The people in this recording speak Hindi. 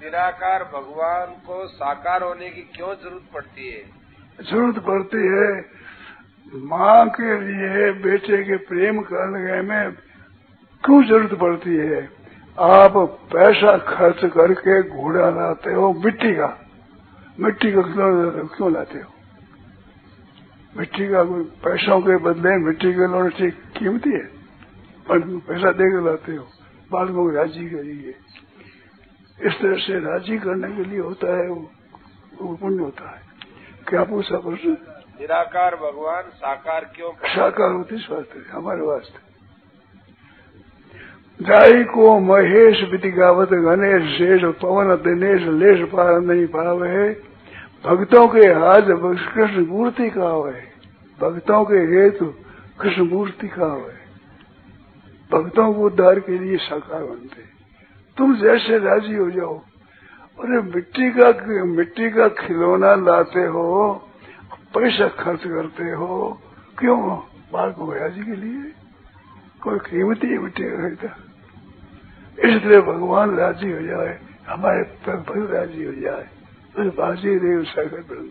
निराकार भगवान को साकार होने की क्यों ज़रूरत पड़ती है? ज़रूरत पड़ती है माँ के लिए, बेटे के प्रेम करने में क्यों ज़रूरत पड़ती है? आप पैसा खर्च करके घोड़ा लाते हो, मिट्टी का। मिट्टी का खिलौना क्यों लाते हो? मिट्टी का पैसों के बदले मिट्टी के खिलौने ठीक कीमती है? पैसा दे के लाते हो बालकों को राज़ी करिए इस तरह से राज़ी करने के लिए होता है वो पुण्य होता है। क्या पूछा प्रश्न? निराकार भगवान साकार क्यों साकार होते वास्ते हमारे वास्ते। जाई को महेश गावत गणेश शेष पवन दिनेश लेश पार नहीं पावे। भक्तों के हाथ कृष्ण मूर्ति का है भक्तों के हेतु कृष्ण मूर्ति का है भक्तों को उद्धार के लिए साकार बनते तुम जैसे राज़ी हो जाओ। अरे मिट्टी का मिट्टी का खिलौना लाते हो, पैसा खर्च करते हो, क्यों? बाल को राज़ी के लिए। कोई कीमती मिट्टी का खरीदा इसलिए भगवान राज़ी हो जाए, हमारे भक्त राज़ी हो जाए। तो बाजी देव सागर ब्रह्म